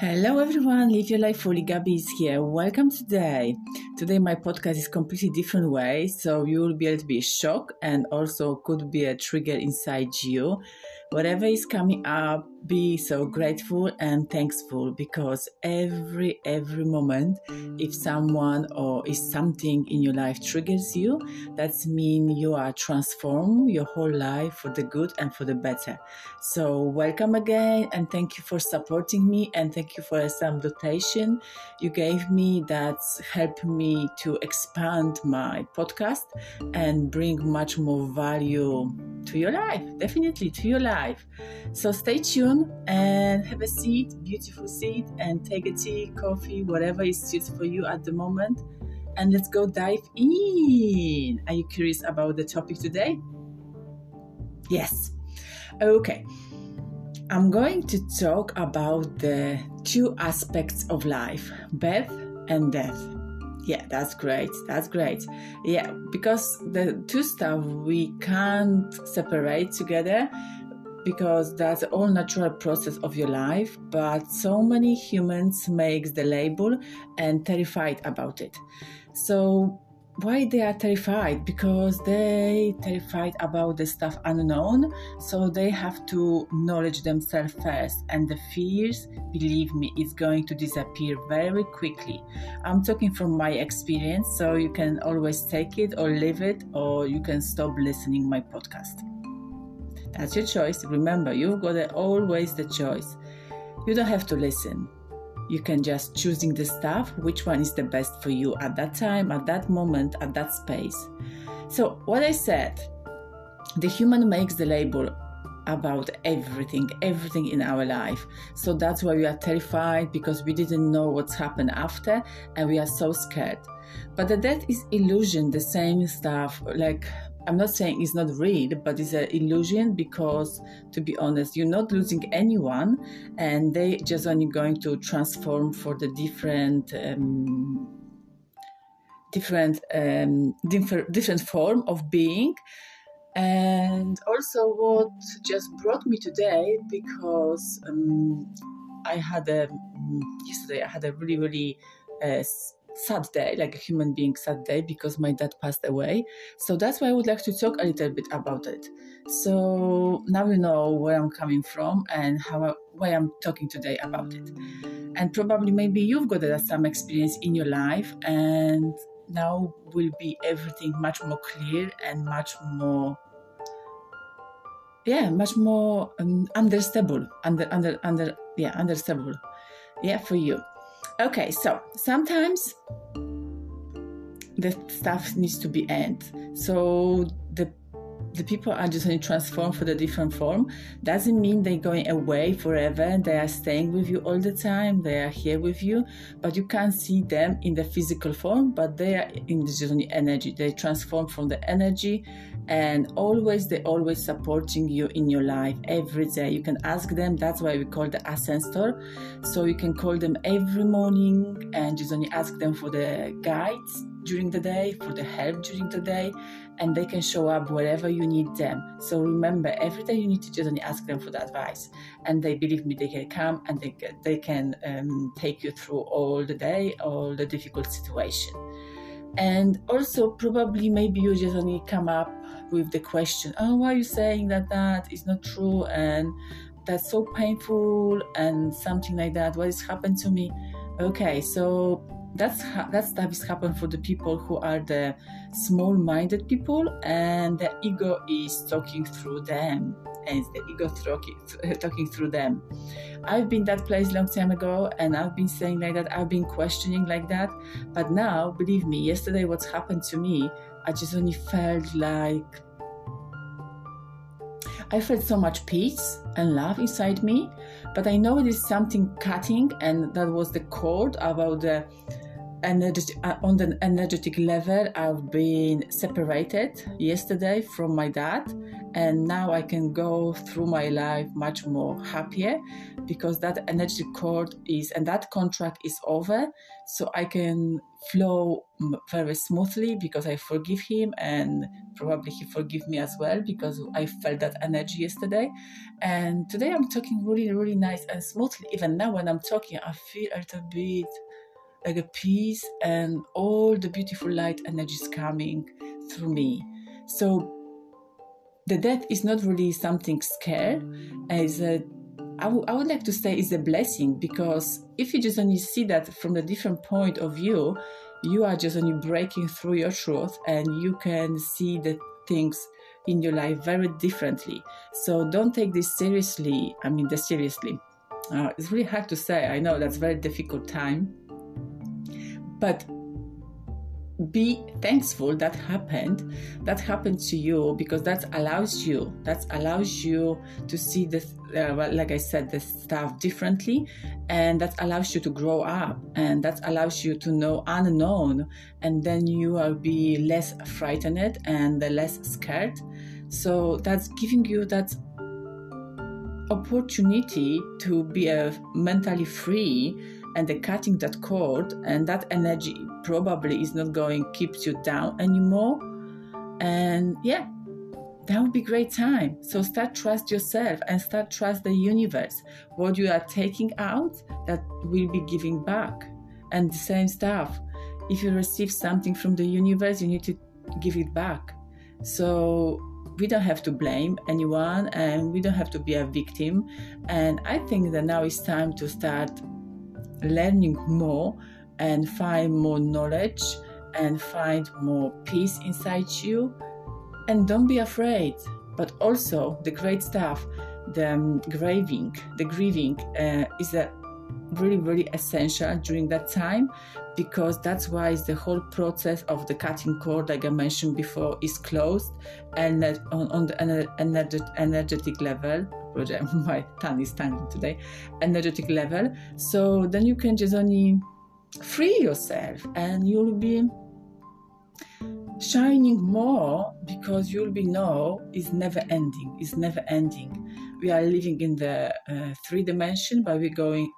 Hello everyone, Live Your Life Fully. Gabi is here. Welcome today. Today my podcast is completely different way, so you will be able to be shocked and also could be a trigger inside you whatever is coming up be so grateful and thankful because every every moment if someone or if something in your life triggers you that's mean you are transformed your whole life for the good and for the better. So welcome again and thank you for supporting me and thank you for some dotation you gave me that's helped me to expand my podcast and bring much more value to your life. Definitely to your life so stay tuned and have a seat, beautiful seat, and take a tea, coffee, whatever is suits for you at the moment. And let's go dive in. Are you curious about the topic today? Yes. Okay. I'm going to talk about the two aspects of life birth and death. Yeah, that's great. That's great. Yeah, because the two stuff we can't separate together because that's all natural process of your life but so many humans makes the label and terrified about it. So why they are terrified? Because they terrified about the stuff unknown so they have to knowledge themselves first and the fears believe me is going to disappear very quickly. I'm talking from my experience so you can always take it or leave it or you can stop listening my podcast that's your choice. Remember, you've got always the choice. You don't have to listen. You can just choosing the stuff, which one is the best for you at that time, at that moment, at that space. So what I said, the human makes the label about everything, everything in our life. So that's why we are terrified because we didn't know what's happened after and we are so scared. But the death is illusion, the same stuff. Like I'm not saying it's not real, but it's an illusion because, to be honest, you're not losing anyone, and they just only going to transform for the different. Um, different um, different different form of being and also what just brought me today because um, i had a yesterday i had a really really uh, sad day, like a human being sad day, because my dad passed away. So that's why I would like to talk a little bit about it. So now you know where I'm coming from and how why I'm talking today about it. And probably maybe you've got some experience in your life, and now will be everything much more clear and much more yeah much more um, understandable under under under yeah understandable yeah for you Okay, so sometimes the stuff needs to be end. So the people are just going to transform for the different form. Doesn't mean they're going away forever. They are staying with you all the time. They are here with you. But you can't see them in the physical form but they are in the journey energy. They transform from the energy and always they always supporting you in your life every day. You can ask them. That's why we call the ancestor so you can call them every morning and just only ask them for the guides during the day for the help during the day and they can show up wherever you need them. So remember every day you need to just ask them for the advice. And they believe me they can come and they, they can um, take you through all the day all the difficult situation. And also probably maybe you just only come up with the question oh why are you saying that that is not true and that's so painful and something like that? What has happened to me? Okay so that's that stuff is happen for the people who are the small-minded people and the ego is talking through them and the ego talking, talking through them. I've been that place long time ago and i've been saying like that i've been questioning like that but now believe me yesterday what's happened to me i just only felt like I felt so much peace and love inside me, but I know it is something cutting, and that was the cord about the energetic, uh, on the energetic level, I've been separated yesterday from my dad, and now I can go through my life much more happier because that energy cord is and that contract is over, so I can flow very smoothly because I forgive him and probably he forgive me as well because I felt that energy yesterday. And today I'm talking really, really nice and smoothly. Even now when I'm talking, I feel a little bit like a peace and all the beautiful light energies coming through me. So the death is not really something scary. As a, I, w- I would like to say is a blessing because if you just only see that from a different point of view, you are just only breaking through your truth and you can see the things in your life very differently. So don't take this seriously. I mean, this seriously. Uh, it's really hard to say. I know that's very difficult time but be thankful that happened that happened to you because that allows you that allows you to see the uh, like i said the stuff differently and that allows you to grow up and that allows you to know unknown and then you will be less frightened and less scared. So that's giving you that opportunity to be uh, mentally free and the cutting that cord and that energy probably is not going keeps you down anymore. And yeah that would be great time. So start trust yourself and start trust the universe. What you are taking out that will be giving back. And the same stuff. If you receive something from the universe you need to give it back. So we don't have to blame anyone and we don't have to be a victim. And i think that now it's time to start learning more and find more knowledge and find more peace inside you. And don't be afraid, but also the great stuff, the um, grieving, the grieving uh, is a really, really essential during that time because that's why the whole process of the cutting cord, like I mentioned before, is closed and on, on the energetic, energetic level. My tongue is tangling today. Energetic level. So then you can just only free yourself and you'll be shining more because you'll be know is never ending is never ending. We are living in the uh, three dimension but we're going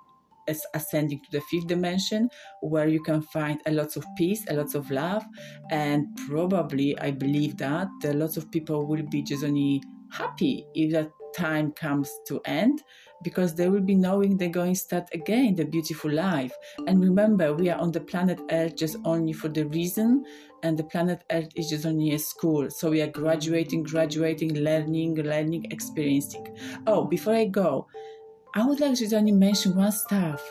ascending to the fifth dimension where you can find a lot of peace a lot of love. And probably i believe that a lot of people will be just only happy if that time comes to end because they will be knowing they're going to start again the beautiful life and remember we are on the planet earth just only for the reason and the planet earth is just only a school so we are graduating graduating learning learning experiencing oh before i go I would like to only mention one stuff.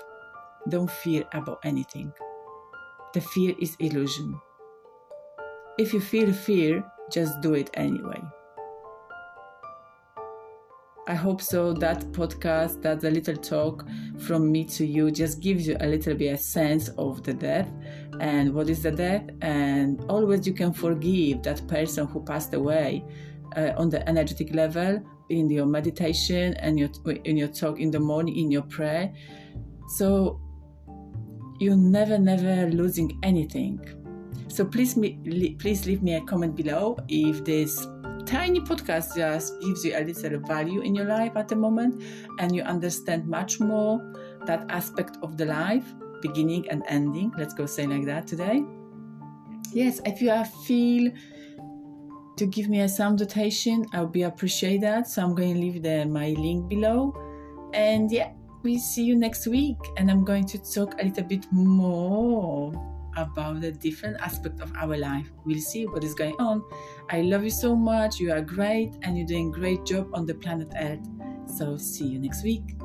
Don't fear about anything. The fear is illusion. If you feel fear, just do it anyway. I hope so that podcast, that a little talk from me to you just gives you a little bit a sense of the death and what is the death and always you can forgive that person who passed away uh, on the energetic level in your meditation and your in your talk in the morning in your prayer. So you're never never losing anything. So please please leave me a comment below if this tiny podcast just gives you a little value in your life at the moment and you understand much more that aspect of the life beginning and ending let's go say like that today yes if you feel to give me a sound dotation, I would be appreciate that. So I'm going to leave the, my link below. And yeah, we see you next week. And I'm going to talk a little bit more about the different aspect of our life. We'll see what is going on. I love you so much. You are great and you're doing great job on the planet Earth. So see you next week.